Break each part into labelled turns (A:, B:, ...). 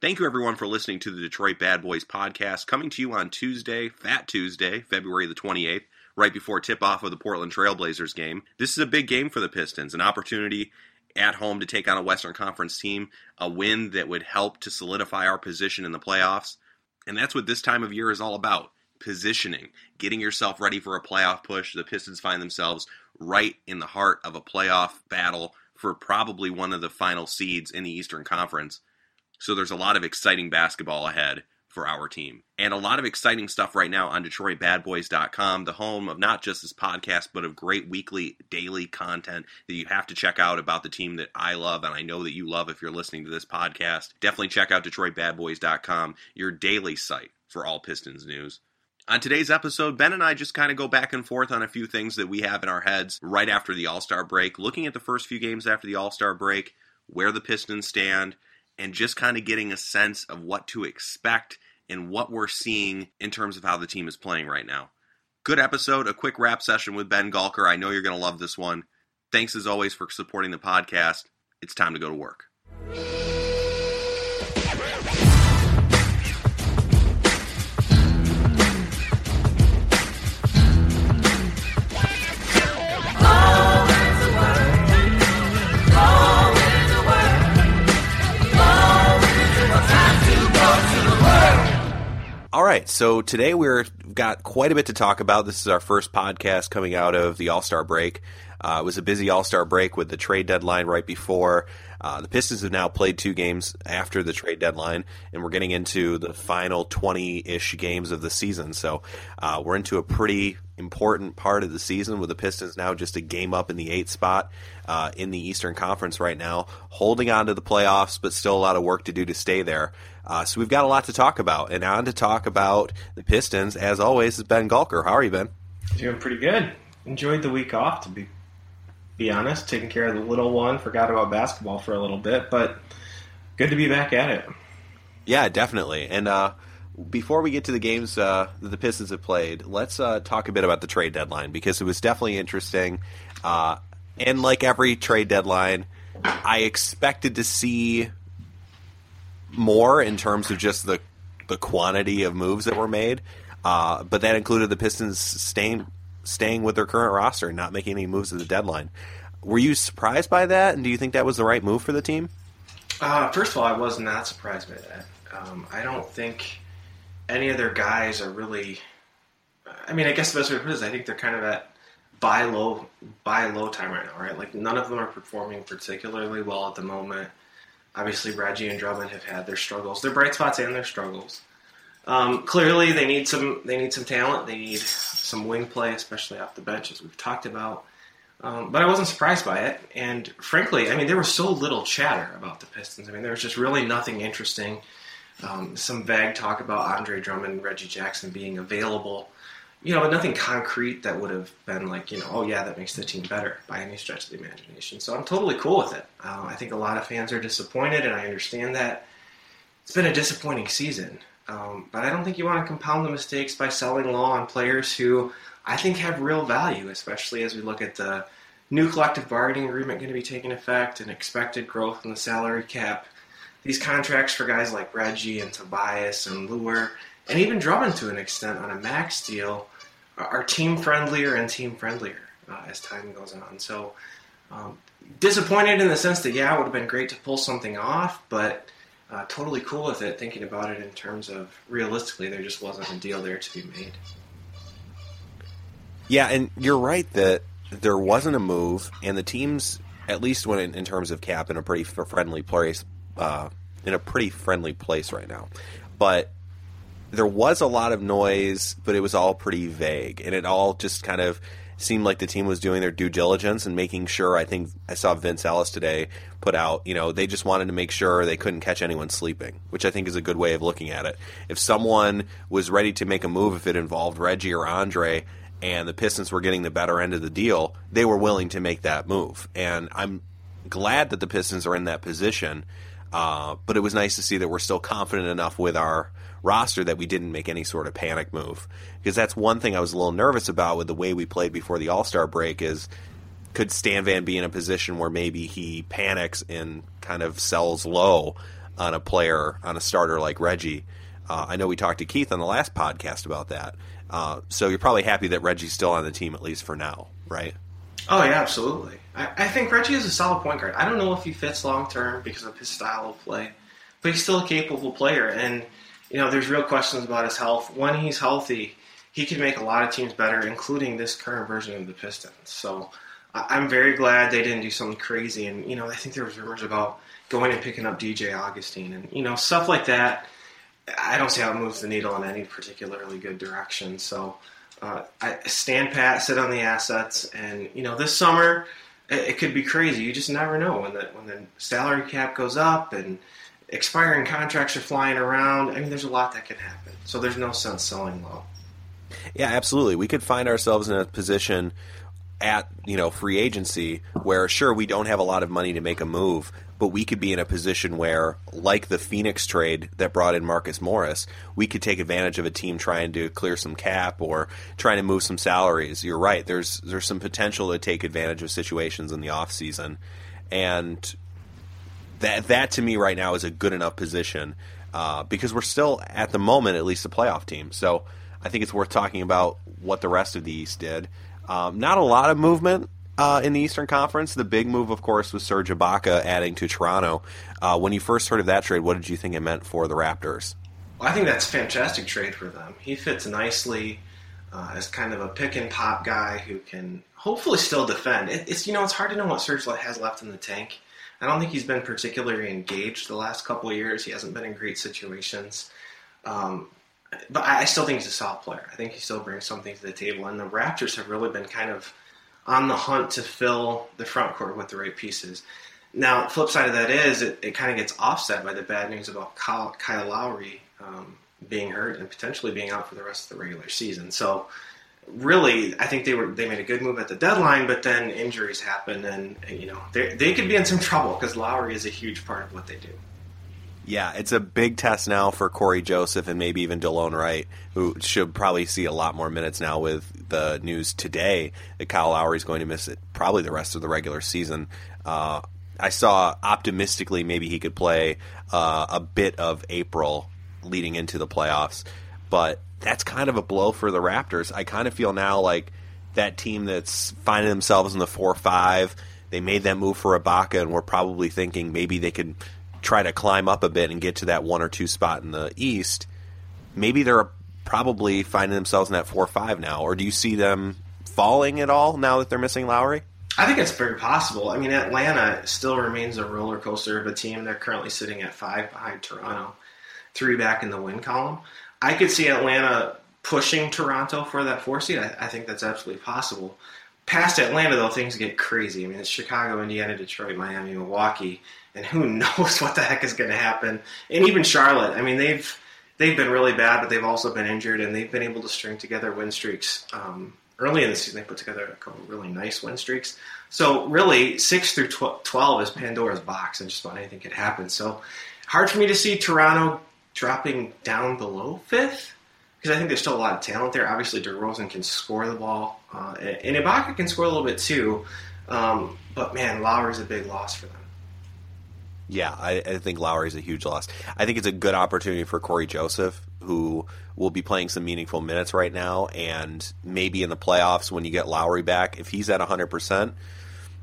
A: Thank you, everyone, for listening to the Detroit Bad Boys podcast, coming to you on Tuesday, Fat Tuesday, February the 28th, right before tip off of the Portland Trailblazers game. This is a big game for the Pistons, an opportunity at home to take on a Western Conference team, a win that would help to solidify our position in the playoffs. And that's what this time of year is all about positioning, getting yourself ready for a playoff push. The Pistons find themselves right in the heart of a playoff battle for probably one of the final seeds in the Eastern Conference. So there's a lot of exciting basketball ahead for our team. And a lot of exciting stuff right now on DetroitBadBoys.com, the home of not just this podcast, but of great weekly, daily content that you have to check out about the team that I love and I know that you love if you're listening to this podcast. Definitely check out DetroitBadBoys.com, your daily site for all Pistons news. On today's episode, Ben and I just kind of go back and forth on a few things that we have in our heads right after the All Star break, looking at the first few games after the All Star break, where the Pistons stand, and just kind of getting a sense of what to expect and what we're seeing in terms of how the team is playing right now. Good episode, a quick wrap session with Ben Gulker. I know you're going to love this one. Thanks as always for supporting the podcast. It's time to go to work. All right, so today we've got quite a bit to talk about. This is our first podcast coming out of the All Star break. Uh, it was a busy All Star break with the trade deadline right before. Uh, the Pistons have now played two games after the trade deadline, and we're getting into the final 20 ish games of the season. So uh, we're into a pretty important part of the season with the Pistons now just a game up in the eighth spot uh, in the Eastern Conference right now, holding on to the playoffs, but still a lot of work to do to stay there. Uh, so we've got a lot to talk about, and on to talk about the Pistons, as always, is Ben Gulker. How are you, Ben?
B: Doing pretty good. Enjoyed the week off, to be be honest. Taking care of the little one. Forgot about basketball for a little bit, but good to be back at it.
A: Yeah, definitely. And uh, before we get to the games uh, that the Pistons have played, let's uh, talk a bit about the trade deadline because it was definitely interesting. Uh, and like every trade deadline, I expected to see more in terms of just the the quantity of moves that were made. Uh, but that included the Pistons staying staying with their current roster and not making any moves at the deadline. Were you surprised by that, and do you think that was the right move for the team?
B: Uh, first of all, I was not surprised by that. Um, I don't think any of their guys are really. I mean, I guess the best way to put it is I think they're kind of at buy low, buy low time right now, right? Like none of them are performing particularly well at the moment. Obviously, Reggie and Drummond have had their struggles, their bright spots and their struggles. Um, clearly, they need some they need some talent. They need some wing play, especially off the bench, as we've talked about. Um, but I wasn't surprised by it, and frankly, I mean, there was so little chatter about the Pistons. I mean, there was just really nothing interesting. Um, some vague talk about Andre Drummond and Reggie Jackson being available, you know, but nothing concrete that would have been like, you know, oh yeah, that makes the team better by any stretch of the imagination. So I'm totally cool with it. Uh, I think a lot of fans are disappointed, and I understand that. It's been a disappointing season. Um, but I don't think you want to compound the mistakes by selling low on players who I think have real value, especially as we look at the new collective bargaining agreement going to be taking effect and expected growth in the salary cap. These contracts for guys like Reggie and Tobias and Leuer, and even Drummond to an extent on a max deal, are team friendlier and team friendlier uh, as time goes on. So, um, disappointed in the sense that, yeah, it would have been great to pull something off, but uh, totally cool with it, thinking about it in terms of realistically, there just wasn't a deal there to be made.
A: Yeah, and you're right that there wasn't a move, and the teams, at least when in, in terms of cap, in a pretty friendly place, uh, in a pretty friendly place right now. But there was a lot of noise, but it was all pretty vague, and it all just kind of seemed like the team was doing their due diligence and making sure. I think I saw Vince Ellis today put out, you know, they just wanted to make sure they couldn't catch anyone sleeping, which I think is a good way of looking at it. If someone was ready to make a move, if it involved Reggie or Andre, and the Pistons were getting the better end of the deal, they were willing to make that move. And I'm glad that the Pistons are in that position. Uh, but it was nice to see that we're still confident enough with our roster that we didn't make any sort of panic move. Because that's one thing I was a little nervous about with the way we played before the All Star break is could Stan Van be in a position where maybe he panics and kind of sells low on a player, on a starter like Reggie. Uh, I know we talked to Keith on the last podcast about that. Uh, so you're probably happy that Reggie's still on the team at least for now, right?
B: Oh yeah, absolutely. I, I think Reggie is a solid point guard. I don't know if he fits long term because of his style of play, but he's still a capable player. And you know, there's real questions about his health. When he's healthy, he can make a lot of teams better, including this current version of the Pistons. So I'm very glad they didn't do something crazy. And you know, I think there was rumors about going and picking up DJ Augustin and you know stuff like that. I don't see how it moves the needle in any particularly good direction. So uh, I stand pat, sit on the assets, and you know this summer it, it, could be crazy. You just never know when the when the salary cap goes up and expiring contracts are flying around. I mean, there's a lot that can happen. So there's no sense selling low.
A: Yeah, absolutely. We could find ourselves in a position at you know free agency where sure we don't have a lot of money to make a move but we could be in a position where like the Phoenix trade that brought in Marcus Morris we could take advantage of a team trying to clear some cap or trying to move some salaries you're right there's there's some potential to take advantage of situations in the off season and that that to me right now is a good enough position uh, because we're still at the moment at least a playoff team so I think it's worth talking about what the rest of the East did um, not a lot of movement uh, in the Eastern Conference. The big move, of course, was Serge Ibaka adding to Toronto. Uh, when you first heard of that trade, what did you think it meant for the Raptors?
B: Well, I think that's a fantastic trade for them. He fits nicely uh, as kind of a pick and pop guy who can hopefully still defend. It, it's you know it's hard to know what Serge has left in the tank. I don't think he's been particularly engaged the last couple of years. He hasn't been in great situations. Um, but I still think he's a solid player. I think he still brings something to the table. And the Raptors have really been kind of on the hunt to fill the front court with the right pieces. Now, flip side of that is it, it kind of gets offset by the bad news about Kyle, Kyle Lowry um, being hurt and potentially being out for the rest of the regular season. So, really, I think they were they made a good move at the deadline, but then injuries happen, and, you know they they could be in some trouble because Lowry is a huge part of what they do.
A: Yeah, it's a big test now for Cory Joseph and maybe even Delon Wright, who should probably see a lot more minutes now with the news today that Kyle Lowry is going to miss it probably the rest of the regular season. Uh, I saw optimistically maybe he could play uh, a bit of April leading into the playoffs, but that's kind of a blow for the Raptors. I kind of feel now like that team that's finding themselves in the four five. They made that move for Ibaka, and we're probably thinking maybe they could try to climb up a bit and get to that one or two spot in the East, maybe they're probably finding themselves in that four five now. Or do you see them falling at all now that they're missing Lowry?
B: I think it's very possible. I mean, Atlanta still remains a roller coaster of a team. They're currently sitting at five behind Toronto, three back in the win column. I could see Atlanta pushing Toronto for that four seed. I, I think that's absolutely possible. Past Atlanta, though, things get crazy. I mean, it's Chicago, Indiana, Detroit, Miami, Milwaukee and who knows what the heck is going to happen. And even Charlotte, I mean, they've they've been really bad, but they've also been injured, and they've been able to string together win streaks. Um, early in the season, they put together a couple really nice win streaks. So really, six through twelve is Pandora's box, and just about anything could happen. So hard for me to see Toronto dropping down below fifth because I think there's still a lot of talent there. Obviously, DeRozan can score the ball, uh, and Ibaka can score a little bit too. Um, but man, Lowry's a big loss for them.
A: Yeah, I, I think Lowry's a huge loss. I think it's a good opportunity for Cory Joseph, who will be playing some meaningful minutes right now, and maybe in the playoffs when you get Lowry back, if he's at 100%,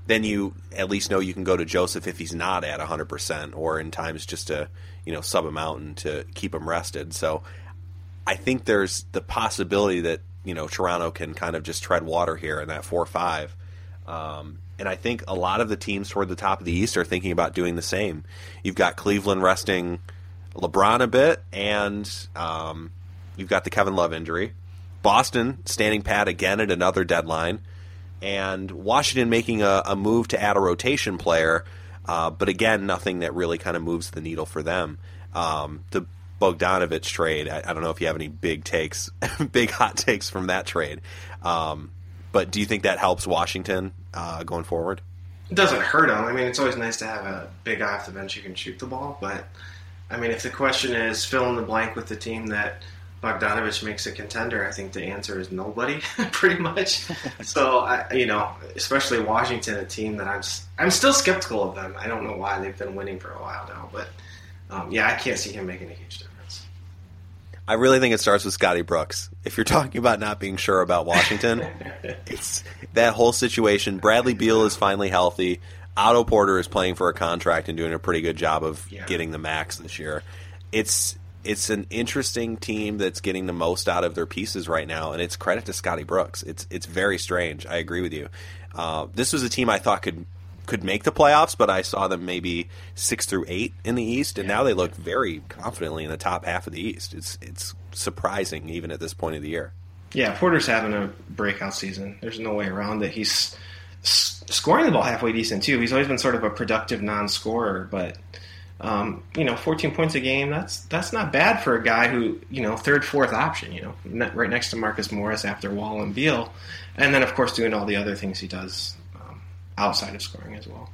A: then you at least know you can go to Joseph if he's not at 100%, or in times just to you know sub him out and to keep him rested. So I think there's the possibility that you know Toronto can kind of just tread water here in that four five. Um, and I think a lot of the teams toward the top of the East are thinking about doing the same. You've got Cleveland resting LeBron a bit, and um, you've got the Kevin Love injury. Boston standing pat again at another deadline, and Washington making a, a move to add a rotation player, uh, but again, nothing that really kind of moves the needle for them. Um, the Bogdanovich trade, I, I, don't know if you have any big takes, big hot takes from that trade. Um, but do you think that helps Washington uh, going forward?
B: It doesn't hurt them. I mean, it's always nice to have a big guy off the bench who can shoot the ball. But I mean, if the question is fill in the blank with the team that Bogdanovich makes a contender, I think the answer is nobody, pretty much. so, I, you know, especially Washington, a team that I'm I'm still skeptical of them. I don't know why they've been winning for a while now, but um, yeah, I can't see him making a huge difference.
A: I really think it starts with Scotty Brooks. If you're talking about not being sure about Washington, it's that whole situation. Bradley Beal is finally healthy. Otto Porter is playing for a contract and doing a pretty good job of
B: Yeah.
A: getting the max this year. It's it's an interesting team that's getting the most out of their pieces right now, and it's credit to Scotty Brooks. It's it's very strange. I agree with you. Uh, this was a team I thought could could make the playoffs, but I saw them maybe six through eight in the East, and now they look very confidently in the top half of the East. It's it's surprising even at this point of the year.
B: Yeah, Porter's having a breakout season. There's no way around it. He's scoring the ball halfway decent too. He's always been sort of a productive non-scorer, but um, you know, 14 points a game. That's that's not bad for a guy who you know third, fourth option. You know, right next to Marcus Morris after Wall and Beal, and then of course doing all the other things he does um, outside of scoring as well.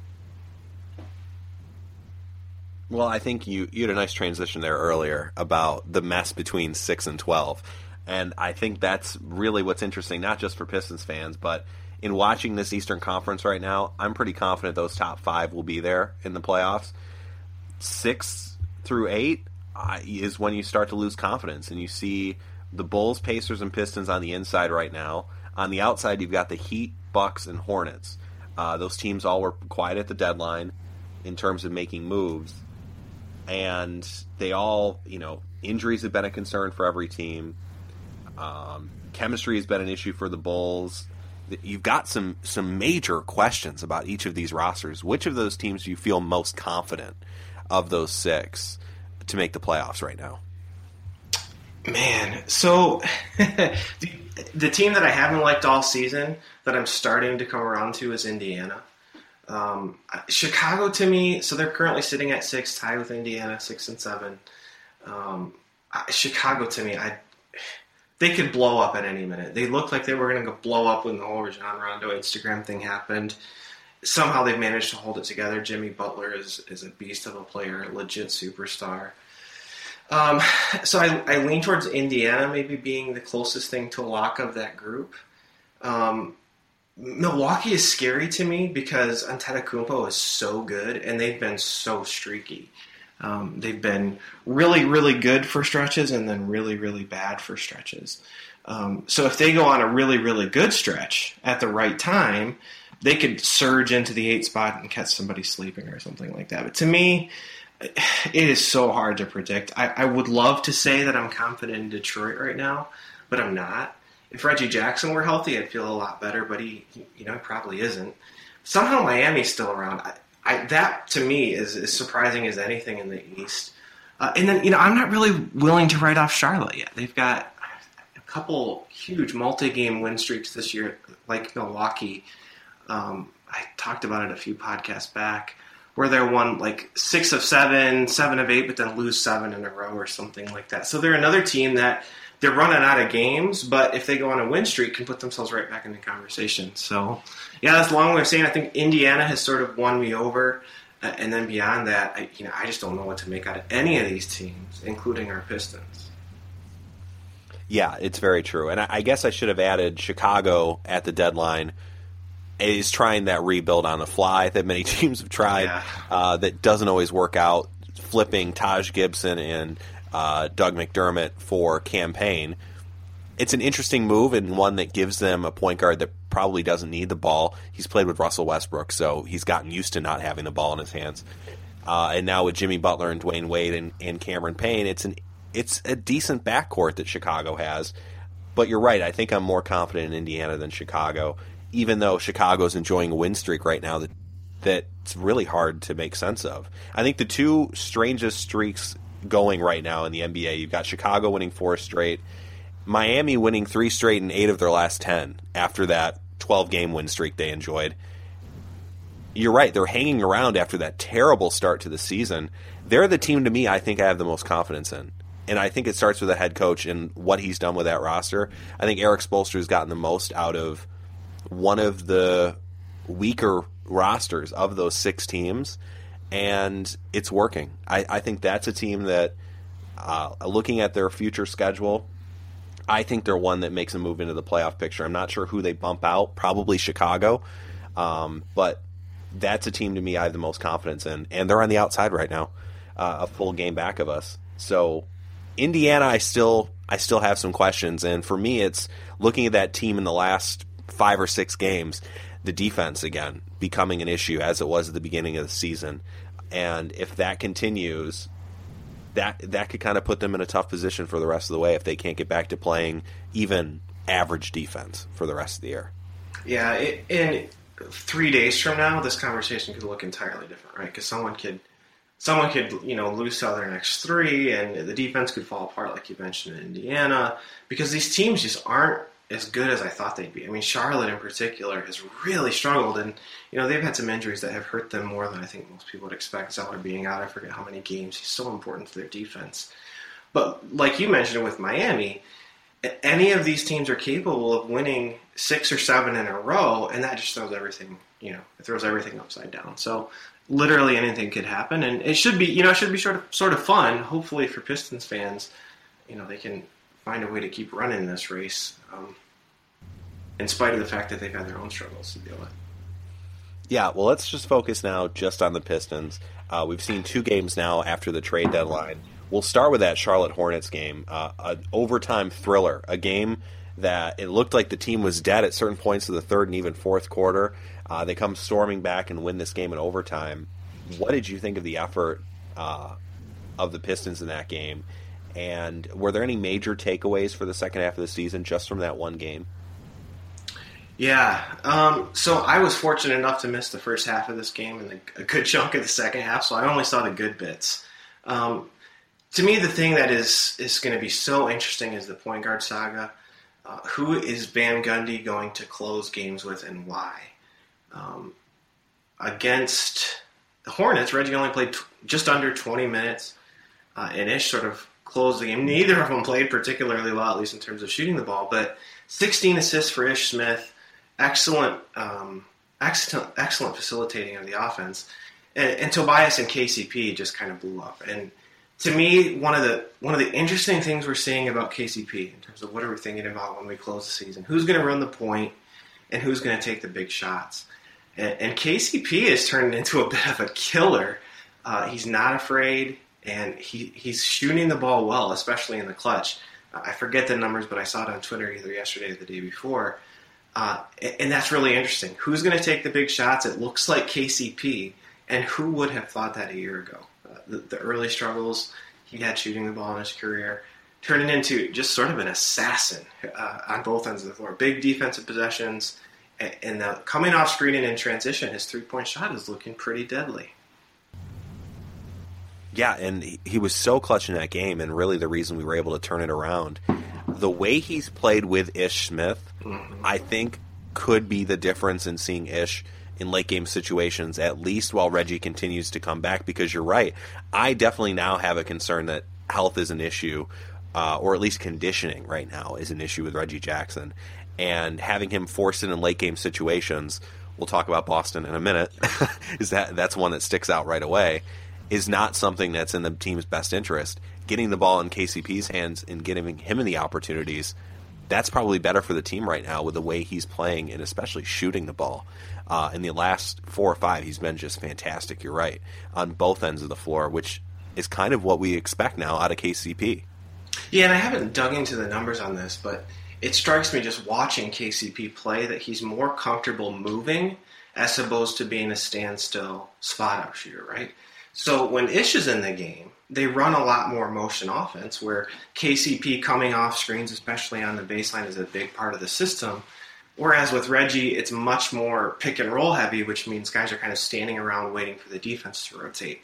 A: Well, I think you you had a nice transition there earlier about the mess between six and twelve, and I think that's really what's interesting, not just for Pistons fans, but in watching this Eastern Conference right now, I'm pretty confident those top five will be there in the playoffs. Six through eight uh, is when you start to lose confidence, and you see the Bulls, Pacers, and Pistons on the inside right now. On the outside, you've got the Heat, Bucks, and Hornets. Uh, those teams all were quiet at the deadline in terms of making moves and they all, you know, injuries have been a concern for every team. Um, chemistry has been an issue for the Bulls. You've got some some major questions about each of these rosters. Which of those teams do you feel most confident of those six to make the playoffs right now?
B: Man, so the, the team that I haven't liked all season that I'm starting to come around to is Indiana. Um, Chicago to me, so they're currently sitting at six, tied with Indiana, six and seven. Um, I- Chicago to me, I they could blow up at any minute. They looked like they were going to blow up when the whole Rajon Rondo Instagram thing happened. Somehow they've managed to hold it together. Jimmy Butler is is a beast of a player, a legit superstar. Um, so I, I lean towards Indiana maybe being the closest thing to a lock of that group. Um, Milwaukee is scary to me because Antetokounmpo is so good and they've been so streaky. Um, they've been really, really good for stretches and then really, really bad for stretches. Um, so if they go on a really, really good stretch at the right time, they could surge into the eight spot and catch somebody sleeping or something like that. But to me, it is so hard to predict. I, I would love to say that I'm confident in Detroit right now, but I'm not. If Reggie Jackson were healthy, I'd feel a lot better, but he, you know, probably isn't. Somehow Miami's still around. I, I, that to me is as surprising as anything in the East. Uh, and then you know, I'm not really willing to write off Charlotte yet. They've got a couple huge multi-game win streaks this year, like Milwaukee. Um, I talked about it a few podcasts back, where they won like six of seven, seven of eight, but then lose seven in a row or something like that. So they're another team that they're running out of games, but if they go on a win streak, can put themselves right back in the conversation. So, yeah, that's a long way of saying I think Indiana has sort of won me over, uh, and then beyond that, I, you know, I just don't know what to make out of any of these teams, including our Pistons.
A: Yeah, it's very true. And I, I guess I should have added Chicago at the deadline is trying that rebuild on the fly that many teams have tried.
B: Yeah.
A: Uh, that doesn't always work out. Flipping Taj Gibson and uh, Doug McDermott for Cam Payne. It's an interesting move and one that gives them a point guard that probably doesn't need the ball. He's played with Russell Westbrook, so he's gotten used to not having the ball in his hands. Uh, and now with Jimmy Butler and Dwyane Wade and, and Cameron Payne, it's an it's a decent backcourt that Chicago has. But you're right. I think I'm more confident in Indiana than Chicago, even though Chicago's enjoying a win streak right now that that's really hard to make sense of. I think the two strangest streaks going right now in the NBA, you've got Chicago winning four straight, Miami winning three straight and eight of their last ten after that 12 game win streak they enjoyed. You're right. They're hanging around after that terrible start to the season. They're the team to me I think I have the most confidence in. And I think it starts with the head coach and what he's done with that roster. I think Erik Spoelstra has gotten the most out of one of the weaker rosters of those six teams, and it's working. I, I think that's a team that, uh, looking at their future schedule, I think they're one that makes a move into the playoff picture. I'm not sure who they bump out, probably Chicago, um, but that's a team to me I have the most confidence in, and they're on the outside right now. uh, a full game back of us. So Indiana, I still I still have some questions, and for me, it's looking at that team in the last five or six games, the defense again becoming an issue as it was at the beginning of the season, and if that continues, that that could kind of put them in a tough position for the rest of the way if they can't get back to playing even average defense for the rest of the year.
B: Yeah, and three days from now, this conversation could look entirely different, right? Because someone could someone could you know lose to their next three, and the defense could fall apart, like you mentioned in Indiana, because these teams just aren't as good as I thought they'd be. I mean, Charlotte in particular has really struggled, and you know they've had some injuries that have hurt them more than I think most people would expect. Zeller being out, I forget how many games. He's so important to their defense. But like you mentioned with Miami, any of these teams are capable of winning six or seven in a row, and that just throws everything. You know, it throws everything upside down. So literally anything could happen, and it should be. You know, it should be sort of sort of fun. Hopefully for Pistons fans, you know, they can find a way to keep running this race, um, in spite of the fact that they've had their own struggles to deal with.
A: Yeah, well, let's just focus now just on the Pistons. Uh, we've seen two games now after the trade deadline. We'll start with that Charlotte Hornets game, uh, an overtime thriller, a game that it looked like the team was dead at certain points of the third and even fourth quarter. Uh, they come storming back and win this game in overtime. What did you think of the effort uh, of the Pistons in that game? And were there any major takeaways for the second half of the season just from that one game?
B: Yeah. Um, so I was fortunate enough to miss the first half of this game and a good chunk of the second half, so I only saw the good bits. Um, to me, the thing that is is going to be so interesting is the point guard saga. Uh, who is Van Gundy going to close games with, and why? Um, against the Hornets, Reggie only played t- just under 20 minutes, uh, and Ish sort of closed the game. Neither of them played particularly well, at least in terms of shooting the ball, but 16 assists for Ish Smith, excellent, um, excellent, excellent facilitating of the offense, and, and Tobias and KCP just kind of blew up. And to me, one of the one of the interesting things we're seeing about KCP in terms of what are we thinking about when we close the season? Who's going to run the point, and who's going to take the big shots? And, and KCP has turned into a bit of a killer. Uh, he's not afraid, and he he's shooting the ball well, especially in the clutch. I forget the numbers, but I saw it on Twitter either yesterday or the day before. Uh, and that's really interesting. Who's going to take the big shots? It looks like KCP, and who would have thought that a year ago? the, the early struggles he had shooting the ball in his career, turning into just sort of an assassin uh, on both ends of the floor. Big defensive possessions, and, and the coming off screen and in transition, his three point shot is looking pretty deadly.
A: Yeah, and he was so clutch in that game, and really the reason we were able to turn it around. The way he's played with Ish Smith. I think, could be the difference in seeing Ish in late game situations, at least while Reggie continues to come back. Because you're right, I definitely now have a concern that health is an issue, uh, or at least conditioning right now is an issue with Reggie Jackson, and having him forced in in late game situations. We'll talk about Boston in a minute. is that that's one that sticks out right away? Is not something that's in the team's best interest. Getting the ball in KCP's hands and getting him the opportunities that's probably better for the team right now with the way he's playing and especially shooting the ball. Uh, in the last four or five, he's been just fantastic. You're right on both ends of the floor, which is kind of what we expect now out of KCP.
B: Yeah, and I haven't dug into the numbers on this, but it strikes me just watching KCP play that he's more comfortable moving as opposed to being a standstill spot up shooter, right? So when Ish is in the game, they run a lot more motion offense where KCP coming off screens, especially on the baseline, is a big part of the system. Whereas with Reggie, it's much more pick and roll heavy, which means guys are kind of standing around waiting for the defense to rotate.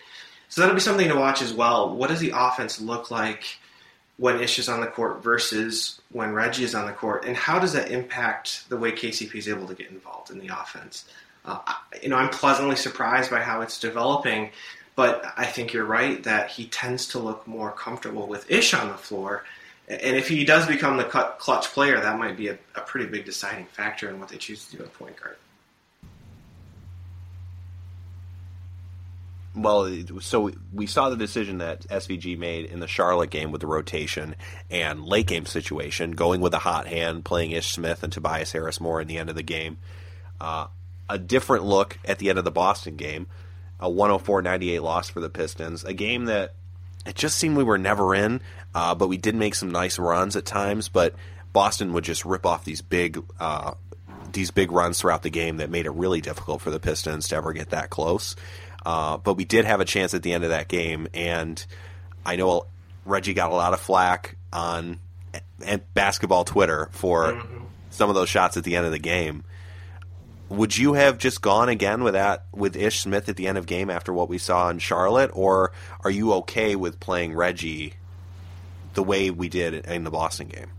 B: So that'll be something to watch as well. What does the offense look like when Ish is on the court versus when Reggie is on the court, and how does that impact the way KCP is able to get involved in the offense? Uh, you know, I'm pleasantly surprised by how it's developing, but I think you're right that he tends to look more comfortable with Ish on the floor and if he does become the clutch player, that might be a, a pretty big deciding factor in what they choose to do at point guard.
A: Well, so we saw the decision that SVG made in the Charlotte game with the rotation and late game situation, going with a hot hand, playing Ish Smith and Tobias Harris more in the end of the game. Uh, a different look at the end of the Boston game. A 104-98 loss for the Pistons. A game that it just seemed we were never in, uh, but we did make some nice runs at times. But Boston would just rip off these big uh, these big runs throughout the game that made it really difficult for the Pistons to ever get that close. Uh, but we did have a chance at the end of that game, and I know Reggie got a lot of flack on basketball Twitter for mm-hmm. some of those shots at the end of the game. Would you have just gone again with that with Ish Smith at the end of game after what we saw in Charlotte, or are you okay with playing Reggie the way we did in the Boston game?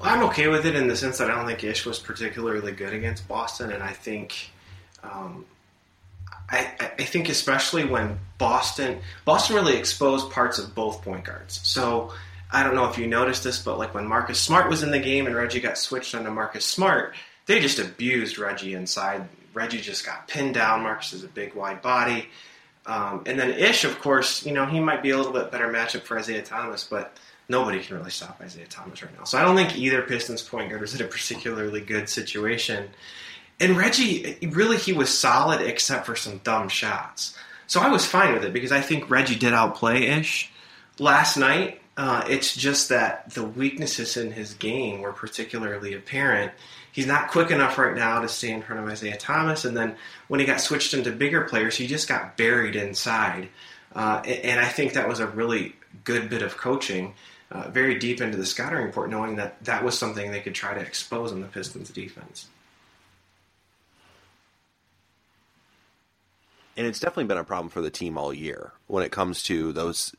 B: I'm okay with it in the sense that I don't think Ish was particularly good against Boston, and I think, um, I, I think especially when Boston Boston really exposed parts of both point guards. So I don't know if you noticed this, but like when Marcus Smart was in the game and Reggie got switched onto Marcus Smart, they just abused Reggie inside. Reggie just got pinned down. Marcus is a big, wide body. Um, and then Ish, of course, you know, he might be a little bit better matchup for Isaiah Thomas, but nobody can really stop Isaiah Thomas right now. So I don't think either Pistons point guard is in a particularly good situation. And Reggie, really, he was solid except for some dumb shots. So I was fine with it because I think Reggie did outplay Ish last night. Uh, it's just that the weaknesses in his game were particularly apparent he's not quick enough right now to stay in front of Isaiah Thomas. And then when he got switched into bigger players, he just got buried inside. Uh, and I think that was a really good bit of coaching, uh, very deep into the scouting report, knowing that that was something they could try to expose in the Pistons defense.
A: And it's definitely been a problem for the team all year when it comes to those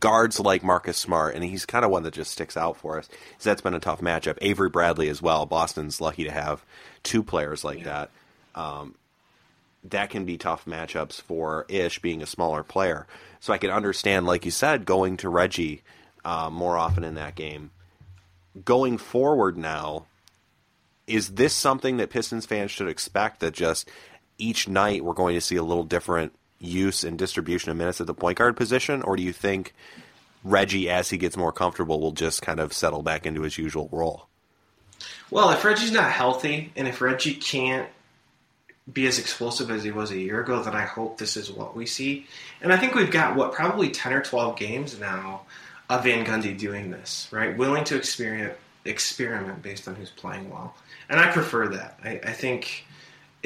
A: guards like Marcus Smart, and he's kind of one that just sticks out for us. That's been a tough matchup. Avery Bradley as well. Boston's lucky to have two players like yeah. that. Um, that can be tough matchups for Ish being a smaller player. So I can understand, like you said, going to Reggie uh, more often in that game. Going forward now, is this something that Pistons fans should expect that just each night we're going to see a little different use and distribution of minutes at the point guard position, or do you think Reggie, as he gets more comfortable, will just kind of settle back into his usual role?
B: Well, if Reggie's not healthy, and if Reggie can't be as explosive as he was a year ago, then I hope this is what we see. And I think we've got what probably ten or twelve games now of Van Gundy doing this, right? Willing to experiment experiment based on who's playing well, and I prefer that. I, I think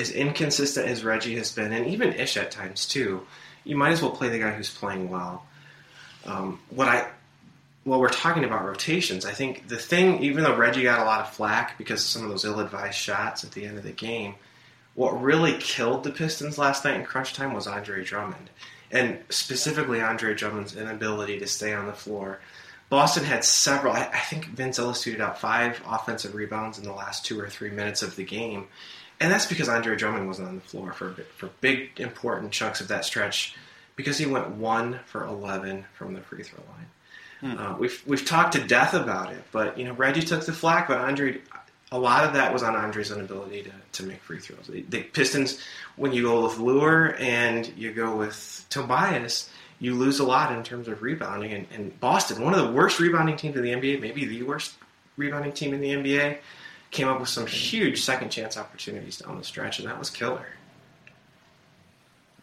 B: as inconsistent as Reggie has been, and even Ish at times too, you might as well play the guy who's playing well. Um, what I while we're talking about rotations, I think the thing, even though Reggie got a lot of flack because of some of those ill-advised shots at the end of the game, what really killed the Pistons last night in crunch time was Andre Drummond, and specifically Andre Drummond's inability to stay on the floor. Boston had several. I, I think Vince Ellis tweeted out five offensive rebounds in the last two or three minutes of the game, and that's because Andre Drummond wasn't on the floor for for big important chunks of that stretch because he went one for eleven from the free throw line. Hmm. Uh, we've we've talked to death about it, but you know Reggie took the flack, but Andre, a lot of that was on Andre's inability to, to make free throws. The, the Pistons, when you go with Leuer and you go with Tobias, you lose a lot in terms of rebounding. And, and Boston, one of the worst rebounding teams in the NBA, maybe the worst rebounding team in the NBA came up with some huge second chance opportunities down the stretch, and that was killer.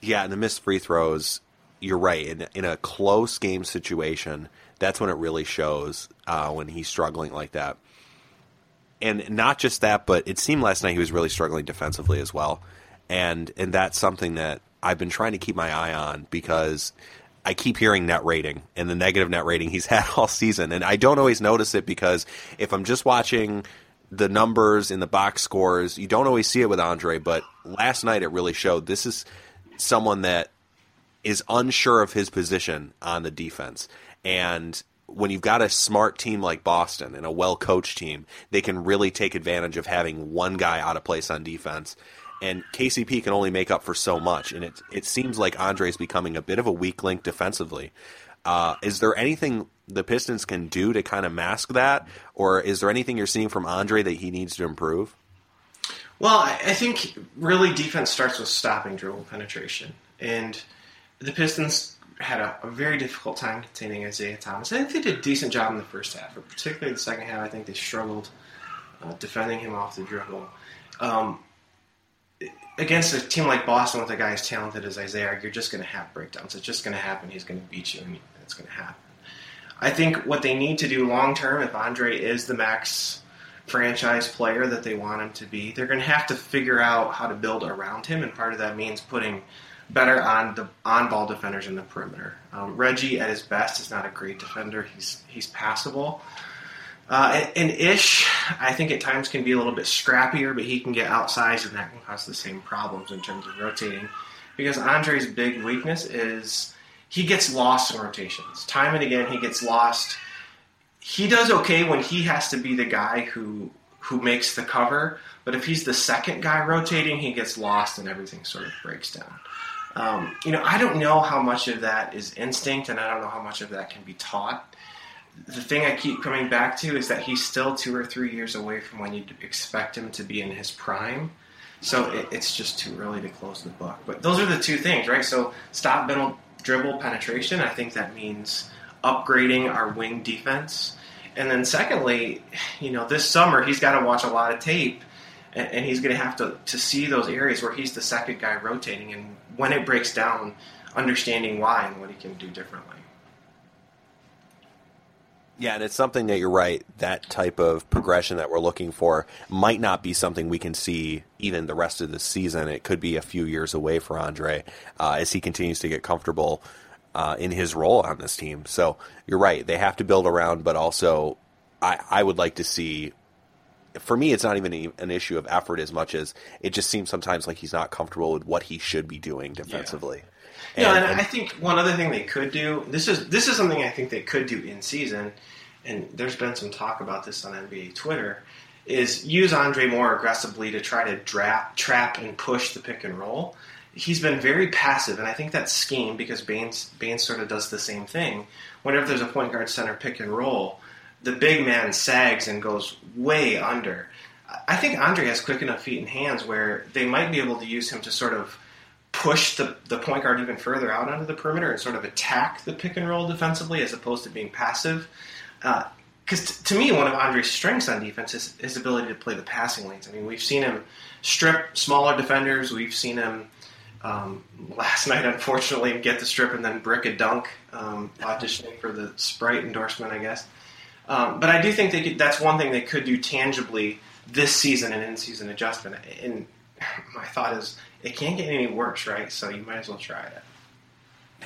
A: Yeah, and the missed free throws, you're right. In, in a close game situation, that's when it really shows uh, when he's struggling like that. And not just that, but it seemed last night he was really struggling defensively as well. And and that's something that I've been trying to keep my eye on because I keep hearing net rating and the negative net rating he's had all season. And I don't always notice it because if I'm just watching the numbers in the box scores. You don't always see it with Andre, but last night it really showed. This is someone that is unsure of his position on the defense. And when you've got a smart team like Boston and a well coached team, they can really take advantage of having one guy out of place on defense. And KCP can only make up for so much. And it, it seems like Andre is becoming a bit of a weak link defensively. Uh, is there anything the Pistons can do to kind of mask that, or is there anything you're seeing from Andre that he needs to improve?
B: Well, I think really defense starts with stopping dribble penetration, and the Pistons had a, a, very difficult time containing Isaiah Thomas. I think they did a decent job in the first half, but particularly the second half, I think they struggled uh, defending him off the dribble. Um, against a team like Boston with a guy as talented as Isaiah, you're just going to have breakdowns. It's just going to happen. He's going to beat you, and it's going to happen. I think what they need to do long term, if Andre is the max franchise player that they want him to be, they're going to have to figure out how to build around him, and part of that means putting better on the on ball defenders in the perimeter. Um, Reggie, at his best, is not a great defender. He's he's passable. Uh, and, and, Ish, I think at times can be a little bit scrappier, but he can get outsized, and that can cause the same problems in terms of rotating. Because Andre's big weakness is he gets lost in rotations. Time and again, he gets lost. He does okay when he has to be the guy who who makes the cover, but if he's the second guy rotating, he gets lost and everything sort of breaks down. Um, you know, I don't know how much of that is instinct, and I don't know how much of that can be taught. The thing I keep coming back to is that he's still two or three years away from when you'd expect him to be in his prime. So it, it's just too early to close the book. But those are the two things, right? So stop dribble penetration. I think that means upgrading our wing defense. And then secondly, you know, this summer he's got to watch a lot of tape and, and he's going to have to, to see those areas where he's the second guy rotating and when it breaks down, understanding why and what he can do differently.
A: Yeah, and it's something that you're right. That type of progression that we're looking for might not be something we can see even the rest of the season. It could be a few years away for Andre uh, as he continues to get comfortable uh, in his role on this team. So you're right. They have to build around, but also I, I would like to see. For me, it's not even an issue of effort as much as it just seems sometimes like he's not comfortable with what he should be doing defensively.
B: Yeah. And, no, and, and I think one other thing they could do this is this is something I think they could do in season, and there's been some talk about this on NBA Twitter, is use Andre more aggressively to try to trap, trap and push the pick and roll. He's been very passive, and I think that scheme because Baynes Baynes sort of does the same thing. Whenever there's a point guard center pick and roll, the big man sags and goes way under. I think Andre has quick enough feet and hands where they might be able to use him to sort of push the, the point guard even further out onto the perimeter and sort of attack the pick and roll defensively as opposed to being passive. Because uh, t- to me, one of Andre's strengths on defense is his ability to play the passing lanes. I mean, we've seen him strip smaller defenders. We've seen him um, last night, unfortunately, get the strip and then brick a dunk, um, auditioning for the Sprite endorsement, I guess. Um, but I do think could, that's one thing they could do tangibly this season and in-season adjustment. And my thought is it can't get any worse, right? So you might as well try it.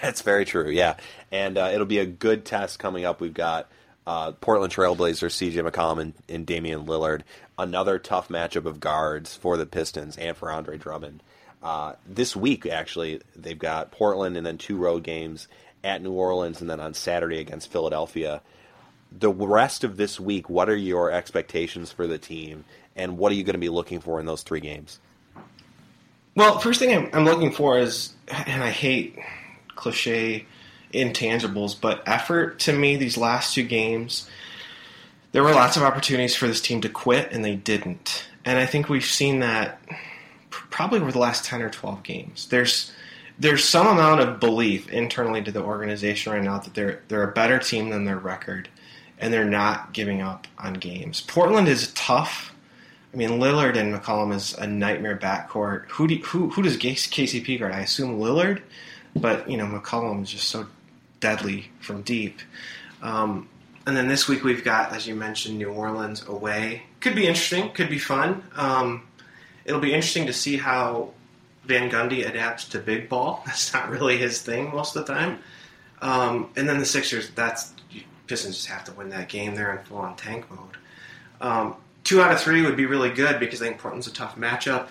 A: That's very true, yeah. And uh, it'll be a good test coming up. We've got uh, Portland Trailblazers, CJ McCollum, and, and Damian Lillard. Another tough matchup of guards for the Pistons and for Andre Drummond. Uh, this week, actually, they've got Portland and then two road games at New Orleans and then on Saturday against Philadelphia. The rest of this week, what are your expectations for the team, and what are you going to be looking for in those three games?
B: Well, first thing I'm, I'm looking for is, and I hate cliche intangibles, but effort to me these last two games. There were lots of opportunities for this team to quit, and they didn't. And I think we've seen that probably over the last ten or twelve games. There's there's some amount of belief internally to the organization right now that they're they're a better team than their record, and they're not giving up on games. Portland is tough I mean, Lillard and McCollum is a nightmare backcourt. Who do, who who does KCP guard? I assume Lillard, but you know McCollum is just so deadly from deep. Um, and then this week we've got, as you mentioned, New Orleans away. Could be interesting. Could be fun. Um, it'll be interesting to see how Van Gundy adapts to big ball. That's not really his thing most of the time. Um, and then the Sixers. That's Pistons just have to win that game. They're in full on tank mode. Two out of three would be really good because I think Portland's a tough matchup,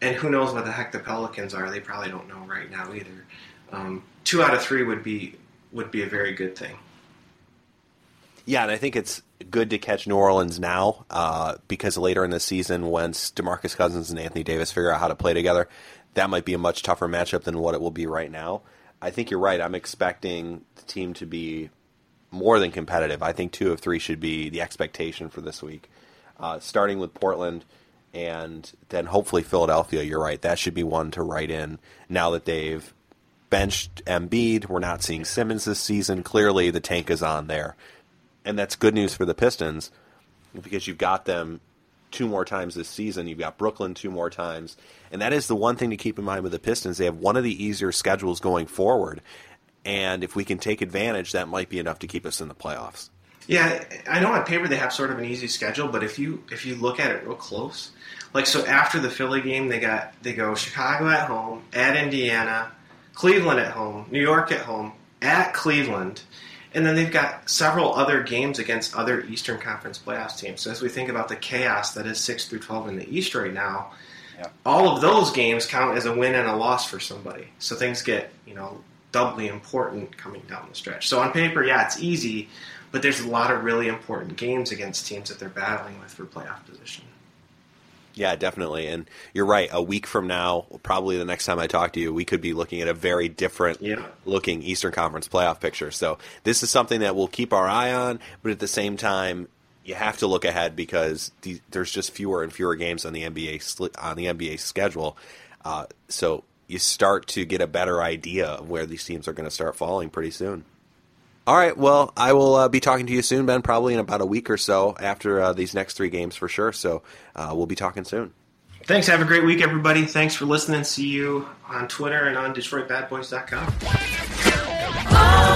B: and who knows what the heck the Pelicans are? They probably don't know right now either. Um, two out of three would be would be a very good thing.
A: Yeah, and I think it's good to catch New Orleans now uh, because later in the season, once Demarcus Cousins and Anthony Davis figure out how to play together, that might be a much tougher matchup than what it will be right now. I think you're right. I'm expecting the team to be more than competitive. I think two of three should be the expectation for this week uh, starting with Portland and then hopefully Philadelphia. You're right. That should be one to write in now that they've benched Embiid. We're not seeing Simmons this season. Clearly, the tank is on there. And that's good news for the Pistons because you've got them two more times this season. You've got Brooklyn two more times, and that is the one thing to keep in mind with the Pistons. They have one of the easier schedules going forward, and if we can take advantage, that might be enough to keep us in the playoffs.
B: Yeah, I know on paper they have sort of an easy schedule, but if you if you look at it real close, like so after the Philly game, they got they go Chicago at home, at Indiana, Cleveland at home, New York at home, at Cleveland, and then they've got several other games against other Eastern Conference playoffs teams. So as we think about the chaos that is six through twelve in the East right now, yeah. all of those games count as a win and a loss for somebody. So things get you know doubly important coming down the stretch. So on paper, yeah, it's easy but there's a lot of really important games against teams that they're battling with for playoff position.
A: Yeah, definitely. And you're right. A week from now, probably the next time I talk to you, we could be looking at a very different yeah. looking Eastern Conference playoff picture. So this is something that we'll keep our eye on, but at the same time, you have to look ahead because the, there's just fewer and fewer games on the NBA on the NBA schedule. Uh, so you start to get a better idea of where these teams are going to start falling pretty soon. All right. Well, I will uh, be talking to you soon, Ben, probably in about a week or so after uh, these next three games for sure. So uh, we'll be talking soon.
B: Thanks. Have a great week, everybody. Thanks for listening. See you on Twitter and on DetroitBadBoys.com.